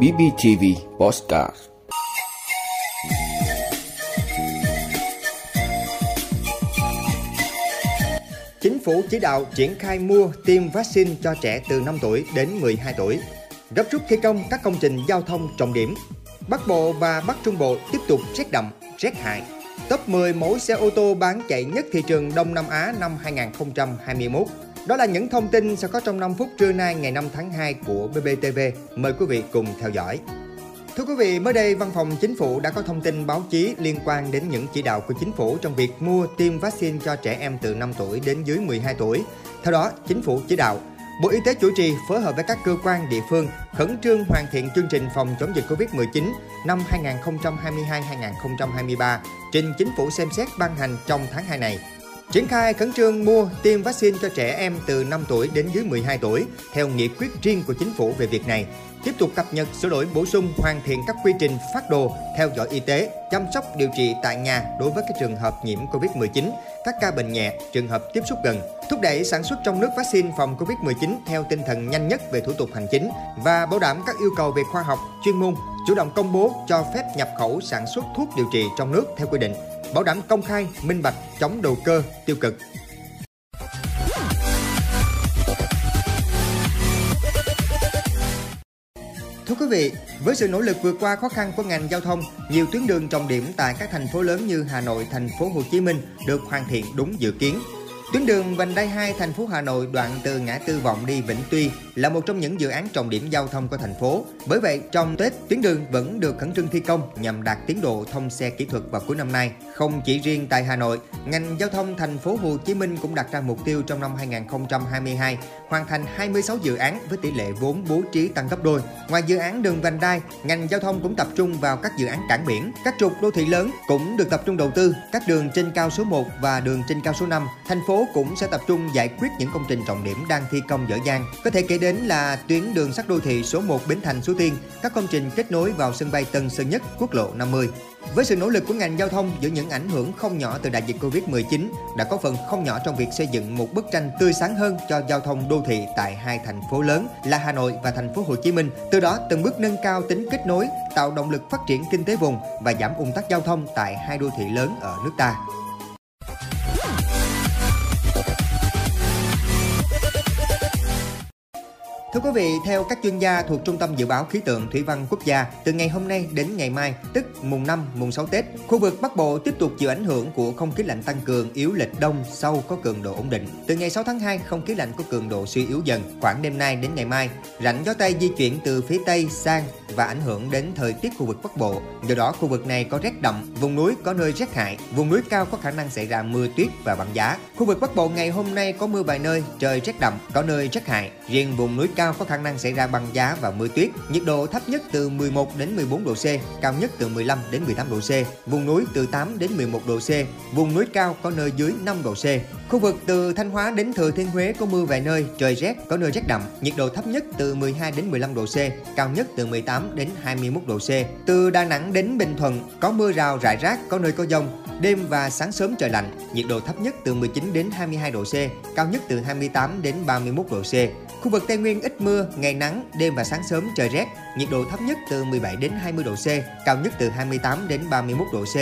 BBTV Postcard Chính phủ chỉ đạo triển khai mua tiêm vaccine cho trẻ từ 5 tuổi đến 12 tuổi. Gấp rút thi công các công trình giao thông trọng điểm. Bắc Bộ và Bắc Trung Bộ tiếp tục rét đậm, rét hại. Top 10 mẫu xe ô tô bán chạy nhất thị trường Đông Nam Á năm 2021. Đó là những thông tin sẽ có trong 5 phút trưa nay ngày 5 tháng 2 của BBTV. Mời quý vị cùng theo dõi. Thưa quý vị, mới đây Văn phòng Chính phủ đã có thông tin báo chí liên quan đến những chỉ đạo của Chính phủ trong việc mua tiêm vaccine cho trẻ em từ 5 tuổi đến dưới 12 tuổi. Theo đó, Chính phủ chỉ đạo Bộ Y tế chủ trì phối hợp với các cơ quan địa phương khẩn trương hoàn thiện chương trình phòng chống dịch Covid-19 năm 2022-2023 trình Chính phủ xem xét ban hành trong tháng 2 này. Triển khai khẩn trương mua tiêm vaccine cho trẻ em từ 5 tuổi đến dưới 12 tuổi theo nghị quyết riêng của chính phủ về việc này. Tiếp tục cập nhật sửa đổi bổ sung hoàn thiện các quy trình phát đồ, theo dõi y tế, chăm sóc điều trị tại nhà đối với các trường hợp nhiễm Covid-19, các ca bệnh nhẹ, trường hợp tiếp xúc gần, thúc đẩy sản xuất trong nước vaccine phòng Covid-19 theo tinh thần nhanh nhất về thủ tục hành chính và bảo đảm các yêu cầu về khoa học, chuyên môn, chủ động công bố cho phép nhập khẩu sản xuất thuốc điều trị trong nước theo quy định bảo đảm công khai, minh bạch, chống đầu cơ, tiêu cực. Thưa quý vị, với sự nỗ lực vượt qua khó khăn của ngành giao thông, nhiều tuyến đường trọng điểm tại các thành phố lớn như Hà Nội, thành phố Hồ Chí Minh được hoàn thiện đúng dự kiến. Tuyến đường vành đai 2 thành phố Hà Nội đoạn từ ngã tư Vọng đi Vĩnh Tuy là một trong những dự án trọng điểm giao thông của thành phố. Bởi vậy, trong Tết, tuyến đường vẫn được khẩn trương thi công nhằm đạt tiến độ thông xe kỹ thuật vào cuối năm nay. Không chỉ riêng tại Hà Nội, ngành giao thông thành phố Hồ Chí Minh cũng đặt ra mục tiêu trong năm 2022 hoàn thành 26 dự án với tỷ lệ vốn bố trí tăng gấp đôi. Ngoài dự án đường vành đai, ngành giao thông cũng tập trung vào các dự án cảng biển. Các trục đô thị lớn cũng được tập trung đầu tư, các đường trên cao số 1 và đường trên cao số 5. Thành phố cũng sẽ tập trung giải quyết những công trình trọng điểm đang thi công dở dang. Có thể kể đến đến là tuyến đường sắt đô thị số 1 Bến Thành Suối Tiên, các công trình kết nối vào sân bay Tân Sơn Nhất, quốc lộ 50. Với sự nỗ lực của ngành giao thông giữa những ảnh hưởng không nhỏ từ đại dịch Covid-19 đã có phần không nhỏ trong việc xây dựng một bức tranh tươi sáng hơn cho giao thông đô thị tại hai thành phố lớn là Hà Nội và thành phố Hồ Chí Minh. Từ đó từng bước nâng cao tính kết nối, tạo động lực phát triển kinh tế vùng và giảm ùn tắc giao thông tại hai đô thị lớn ở nước ta. Thưa quý vị, theo các chuyên gia thuộc Trung tâm Dự báo Khí tượng Thủy văn Quốc gia, từ ngày hôm nay đến ngày mai, tức mùng 5, mùng 6 Tết, khu vực Bắc Bộ tiếp tục chịu ảnh hưởng của không khí lạnh tăng cường yếu lệch đông sâu có cường độ ổn định. Từ ngày 6 tháng 2, không khí lạnh có cường độ suy yếu dần. Khoảng đêm nay đến ngày mai, rãnh gió Tây di chuyển từ phía Tây sang và ảnh hưởng đến thời tiết khu vực Bắc Bộ. Do đó, khu vực này có rét đậm, vùng núi có nơi rét hại, vùng núi cao có khả năng xảy ra mưa tuyết và băng giá. Khu vực Bắc Bộ ngày hôm nay có mưa vài nơi, trời rét đậm, có nơi rét hại. Riêng vùng núi cao có khả năng xảy ra băng giá và mưa tuyết. Nhiệt độ thấp nhất từ 11 đến 14 độ C, cao nhất từ 15 đến 18 độ C. Vùng núi từ 8 đến 11 độ C, vùng núi cao có nơi dưới 5 độ C. Khu vực từ Thanh Hóa đến Thừa Thiên Huế có mưa vài nơi, trời rét, có nơi rét đậm. Nhiệt độ thấp nhất từ 12 đến 15 độ C, cao nhất từ 18 đến 21 độ C. Từ Đà Nẵng đến Bình Thuận có mưa rào rải rác, có nơi có dông. Đêm và sáng sớm trời lạnh, nhiệt độ thấp nhất từ 19 đến 22 độ C, cao nhất từ 28 đến 31 độ C. Khu vực Tây Nguyên ít mưa, ngày nắng, đêm và sáng sớm trời rét, nhiệt độ thấp nhất từ 17 đến 20 độ C, cao nhất từ 28 đến 31 độ C.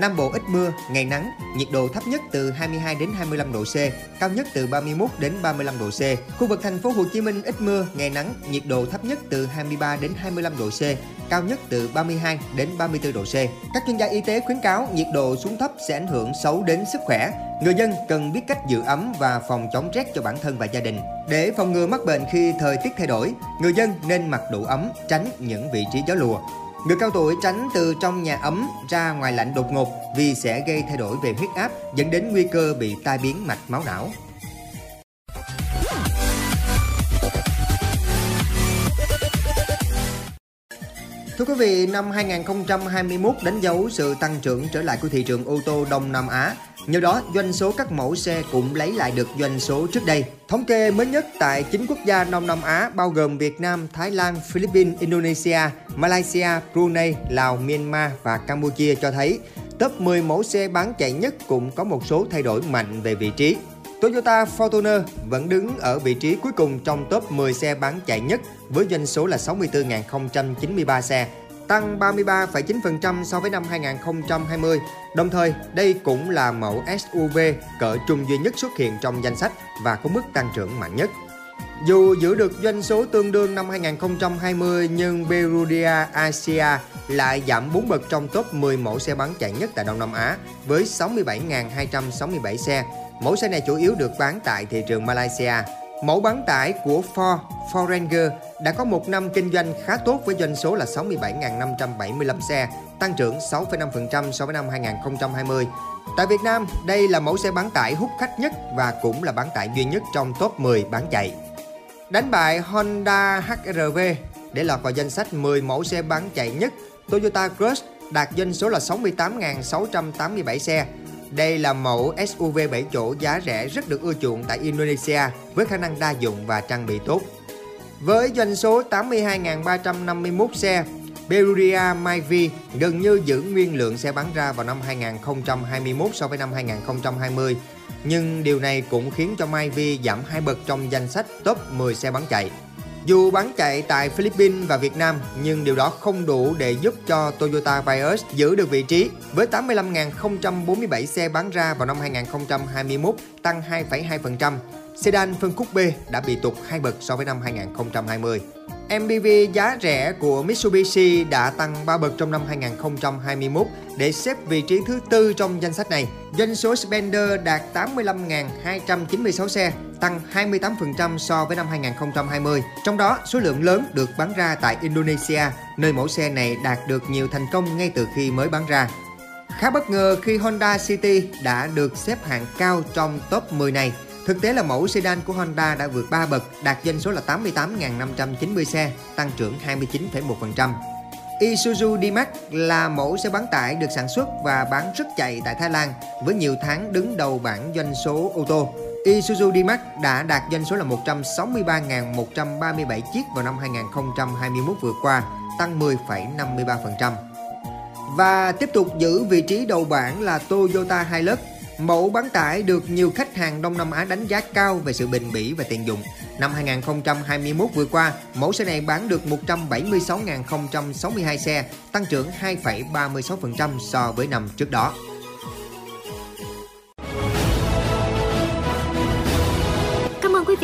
Nam Bộ ít mưa, ngày nắng, nhiệt độ thấp nhất từ 22 đến 25 độ C, cao nhất từ 31 đến 35 độ C. Khu vực thành phố Hồ Chí Minh ít mưa, ngày nắng, nhiệt độ thấp nhất từ 23 đến 25 độ C, cao nhất từ 32 đến 34 độ C. Các chuyên gia y tế khuyến cáo nhiệt độ xuống thấp sẽ ảnh hưởng xấu đến sức khỏe. Người dân cần biết cách giữ ấm và phòng chống rét cho bản thân và gia đình. Để phòng ngừa mắc bệnh khi thời tiết thay đổi, người dân nên mặc đủ ấm, tránh những vị trí gió lùa. Người cao tuổi tránh từ trong nhà ấm ra ngoài lạnh đột ngột vì sẽ gây thay đổi về huyết áp dẫn đến nguy cơ bị tai biến mạch máu não. Thưa quý vị, năm 2021 đánh dấu sự tăng trưởng trở lại của thị trường ô tô Đông Nam Á. Nhờ đó, doanh số các mẫu xe cũng lấy lại được doanh số trước đây. Thống kê mới nhất tại 9 quốc gia Đông Nam Á bao gồm Việt Nam, Thái Lan, Philippines, Indonesia, Malaysia, Brunei, Lào, Myanmar và Campuchia cho thấy top 10 mẫu xe bán chạy nhất cũng có một số thay đổi mạnh về vị trí. Toyota Fortuner vẫn đứng ở vị trí cuối cùng trong top 10 xe bán chạy nhất với doanh số là 64.093 xe, tăng 33,9% so với năm 2020. Đồng thời, đây cũng là mẫu SUV cỡ trung duy nhất xuất hiện trong danh sách và có mức tăng trưởng mạnh nhất. Dù giữ được doanh số tương đương năm 2020 nhưng Perugia Asia lại giảm 4 bậc trong top 10 mẫu xe bán chạy nhất tại Đông Nam Á với 67.267 xe. Mẫu xe này chủ yếu được bán tại thị trường Malaysia. Mẫu bán tải của Ford, Forenger đã có một năm kinh doanh khá tốt với doanh số là 67.575 xe, tăng trưởng 6,5% so với năm 2020. Tại Việt Nam, đây là mẫu xe bán tải hút khách nhất và cũng là bán tải duy nhất trong top 10 bán chạy. Đánh bại Honda HR-V để lọt vào danh sách 10 mẫu xe bán chạy nhất, Toyota Crush đạt doanh số là 68.687 xe. Đây là mẫu SUV 7 chỗ giá rẻ rất được ưa chuộng tại Indonesia với khả năng đa dụng và trang bị tốt. Với doanh số 82.351 xe, Beruria Myvi gần như giữ nguyên lượng xe bán ra vào năm 2021 so với năm 2020. Nhưng điều này cũng khiến cho Myvi giảm hai bậc trong danh sách top 10 xe bán chạy. Dù bán chạy tại Philippines và Việt Nam, nhưng điều đó không đủ để giúp cho Toyota Vios giữ được vị trí với 85.047 xe bán ra vào năm 2021, tăng 2,2%. Sedan phân khúc B đã bị tụt hai bậc so với năm 2020. MPV giá rẻ của Mitsubishi đã tăng 3 bậc trong năm 2021 để xếp vị trí thứ tư trong danh sách này. Doanh số Spender đạt 85.296 xe, tăng 28% so với năm 2020. Trong đó, số lượng lớn được bán ra tại Indonesia, nơi mẫu xe này đạt được nhiều thành công ngay từ khi mới bán ra. Khá bất ngờ khi Honda City đã được xếp hạng cao trong top 10 này Thực tế là mẫu sedan của Honda đã vượt 3 bậc, đạt doanh số là 88.590 xe, tăng trưởng 29,1%. Isuzu D-Max là mẫu xe bán tải được sản xuất và bán rất chạy tại Thái Lan với nhiều tháng đứng đầu bảng doanh số ô tô. Isuzu D-Max đã đạt doanh số là 163.137 chiếc vào năm 2021 vừa qua, tăng 10,53%. Và tiếp tục giữ vị trí đầu bảng là Toyota Hilux Mẫu bán tải được nhiều khách hàng Đông Nam Á đánh giá cao về sự bền bỉ và tiện dụng. Năm 2021 vừa qua, mẫu xe này bán được 176.062 xe, tăng trưởng 2,36% so với năm trước đó.